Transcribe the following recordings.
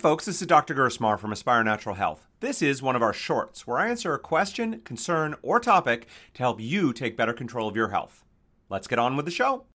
folks, this is Dr. Gersmar from Aspire Natural Health. This is one of our shorts where I answer a question, concern, or topic to help you take better control of your health. Let's get on with the show.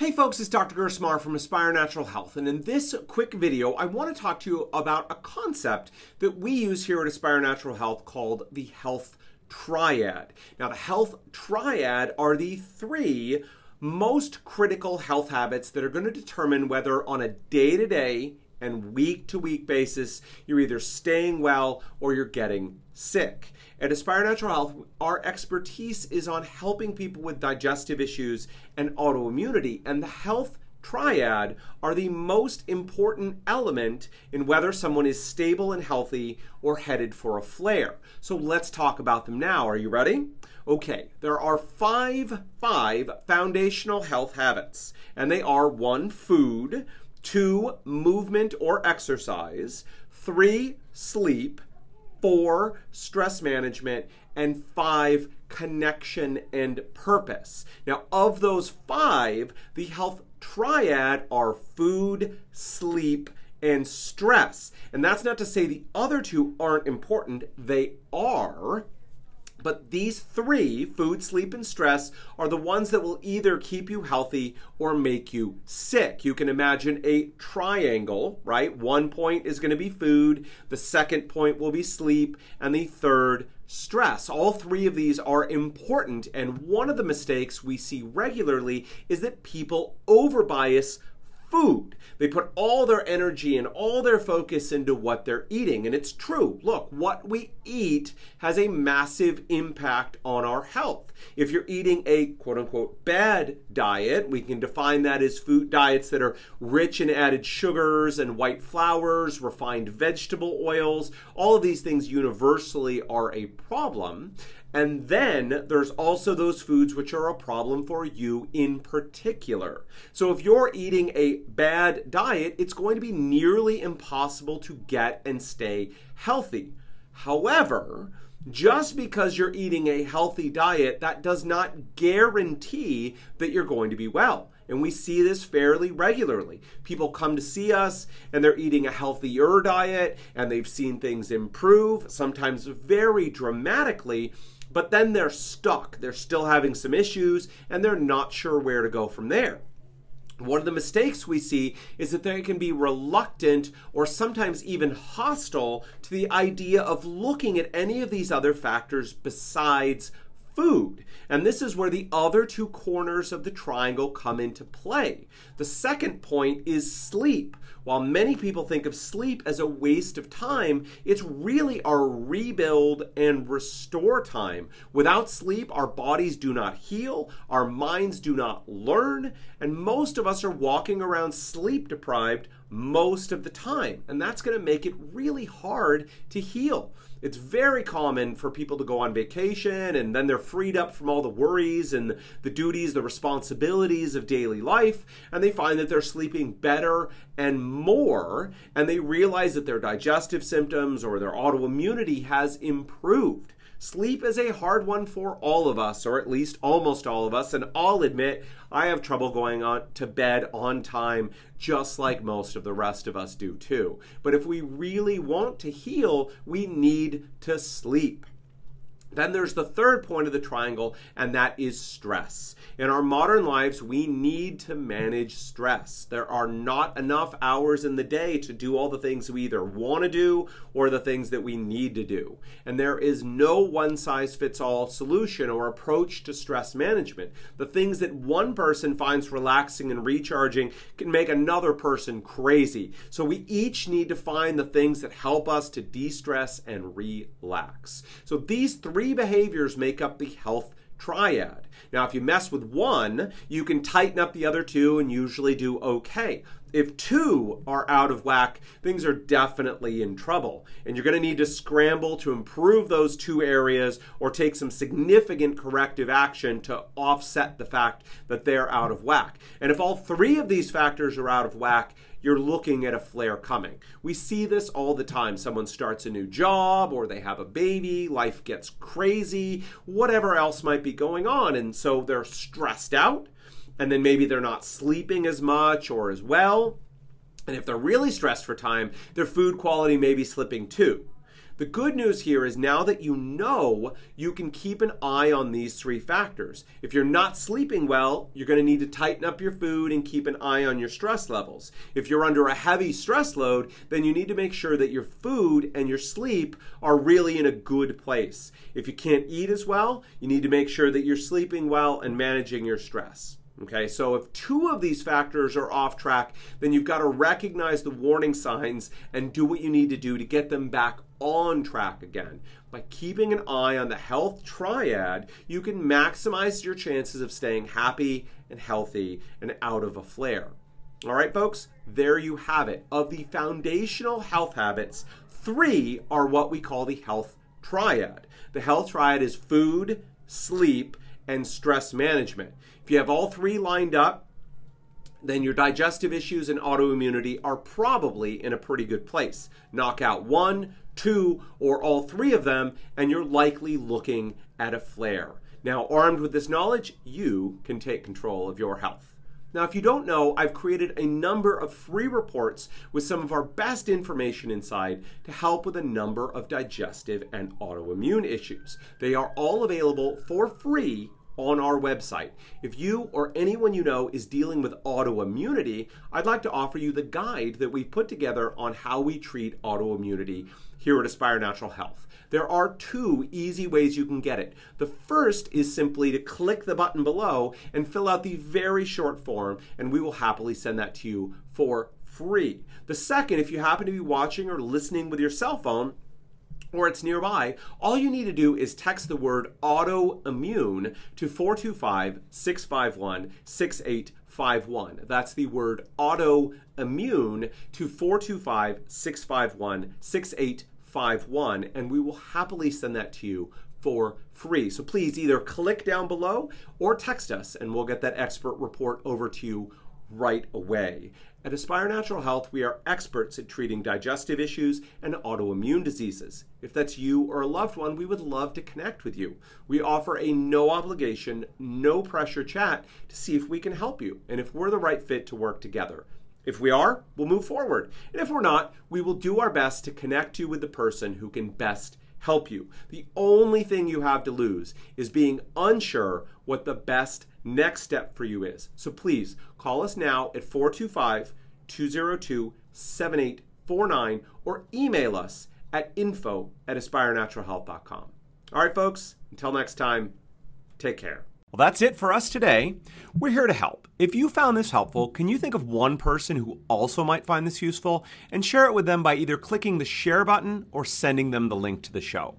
Hey folks, it's Dr. Gersmar from Aspire Natural Health, and in this quick video, I want to talk to you about a concept that we use here at Aspire Natural Health called the health triad. Now, the health triad are the three most critical health habits that are going to determine whether on a day to day and week to week basis, you're either staying well or you're getting sick. At Aspire Natural Health, our expertise is on helping people with digestive issues and autoimmunity, and the health triad are the most important element in whether someone is stable and healthy or headed for a flare. So let's talk about them now. Are you ready? Okay, there are five five foundational health habits, and they are one food, two, movement or exercise, three, sleep, four, stress management, and five, connection and purpose. Now, of those five, the health triad are food, sleep, and stress. And that's not to say the other two aren't important, they are. But these three, food, sleep, and stress, are the ones that will either keep you healthy or make you sick. You can imagine a triangle, right? One point is going to be food, the second point will be sleep, and the third, stress. All three of these are important, and one of the mistakes we see regularly is that people overbias food. They put all their energy and all their focus into what they're eating. And it's true. Look, what we eat has a massive impact on our health. If you're eating a quote unquote bad diet, we can define that as food diets that are rich in added sugars and white flours, refined vegetable oils. All of these things universally are a problem. And then there's also those foods which are a problem for you in particular. So if you're eating a bad diet, it's going to be nearly impossible to get and stay healthy. However, just because you're eating a healthy diet, that does not guarantee that you're going to be well. And we see this fairly regularly. People come to see us and they're eating a healthier diet and they've seen things improve, sometimes very dramatically but then they're stuck. They're still having some issues and they're not sure where to go from there. One of the mistakes we see is that they can be reluctant or sometimes even hostile to the idea of looking at any of these other factors besides food. And this is where the other two corners of the triangle come into play. The second point is sleep. While many people think of sleep as a waste of time, it's really our rebuild and restore time. Without sleep, our bodies do not heal, our minds do not learn, and most of us are walking around sleep deprived most of the time. And that's going to make it really hard to heal. It's very common for people to go on vacation and then they're freed up from all the worries and the duties, the responsibilities of daily life, and they find that they're sleeping better and more, and they realize that their digestive symptoms or their autoimmunity has improved. Sleep is a hard one for all of us, or at least almost all of us, and I'll admit I have trouble going on to bed on time, just like most of the rest of us do too. But if we really want to heal, we need to sleep. Then there's the third point of the triangle, and that is stress. In our modern lives, we need to manage stress. There are not enough hours in the day to do all the things we either want to do or the things that we need to do. And there is no one size fits all solution or approach to stress management. The things that one person finds relaxing and recharging can make another person crazy. So we each need to find the things that help us to de stress and relax. So these three three behaviors make up the health triad. Now, if you mess with one, you can tighten up the other two and usually do okay. If two are out of whack, things are definitely in trouble. And you're going to need to scramble to improve those two areas or take some significant corrective action to offset the fact that they're out of whack. And if all three of these factors are out of whack, you're looking at a flare coming. We see this all the time. Someone starts a new job or they have a baby, life gets crazy, whatever else might be going on. And so they're stressed out, and then maybe they're not sleeping as much or as well And if they're really stressed for time, their food quality may be slipping too. The good news here is now that you know, you can keep an eye on these three factors. If you're not sleeping well, you're going to need to tighten up your food and keep an eye on your stress levels. If you're under a heavy stress load, then you need to make sure that your food and your sleep are really in a good place. If you can't eat as well, you need to make sure that you're sleeping well and managing your stress. Okay, so if two of these factors are off track, then you've got to recognize the warning signs and do what you need to do to get them back on track again. By keeping an eye on the health triad, you can maximize your chances of staying happy and healthy and out of a flare. All right, folks, there you have it. Of the foundational health habits, three are what we call the health triad. The health triad is food, sleep, and stress management. If you have all three lined up, then your digestive issues and autoimmunity are probably in a pretty good place. Knock out one, two, or all three of them, and you're likely looking at a flare. Now, armed with this knowledge, you can take control of your health. Now, if you don't know, I've created a number of free reports with some of our best information inside to help with a number of digestive and autoimmune issues. They are all available for free on our website. If you or anyone you know is dealing with autoimmunity, I'd like to offer you the guide that we've put together on how we treat autoimmunity here at Aspire Natural Health. There are two easy ways you can get it. The first is simply to click the button below and fill out the very short form, and we will happily send that to you for free. The second, if you happen to be watching or listening with your cell phone, or it's nearby, all you need to do is text the word autoimmune to 425 651 6851. That's the word autoimmune to 425 651 6851, and we will happily send that to you for free. So please either click down below or text us, and we'll get that expert report over to you right away. At Aspire Natural Health, we are experts at treating digestive issues and autoimmune diseases. If that's you or a loved one, we would love to connect with you. We offer a no obligation, no pressure chat to see if we can help you and if we're the right fit to work together. If we are, we'll move forward. And if we're not, we will do our best to connect you with the person who can best help you. The only thing you have to lose is being unsure what the best next step for you is. So please call us now at 425 202 7849 or email us at info at aspirenaturalhealth.com. All right, folks, until next time, take care. Well, that's it for us today. We're here to help. If you found this helpful, can you think of one person who also might find this useful and share it with them by either clicking the share button or sending them the link to the show?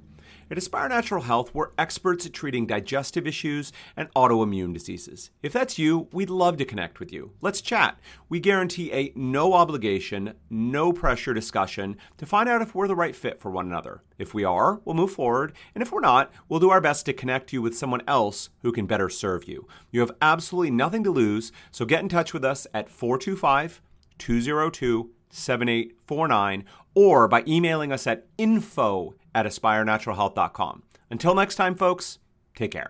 At Aspire Natural Health, we're experts at treating digestive issues and autoimmune diseases. If that's you, we'd love to connect with you. Let's chat. We guarantee a no obligation, no pressure discussion to find out if we're the right fit for one another. If we are, we'll move forward, and if we're not, we'll do our best to connect you with someone else who can better serve you. You have absolutely nothing to lose, so get in touch with us at 425 202 7849 or by emailing us at info at aspirenaturalhealth.com. Until next time, folks, take care.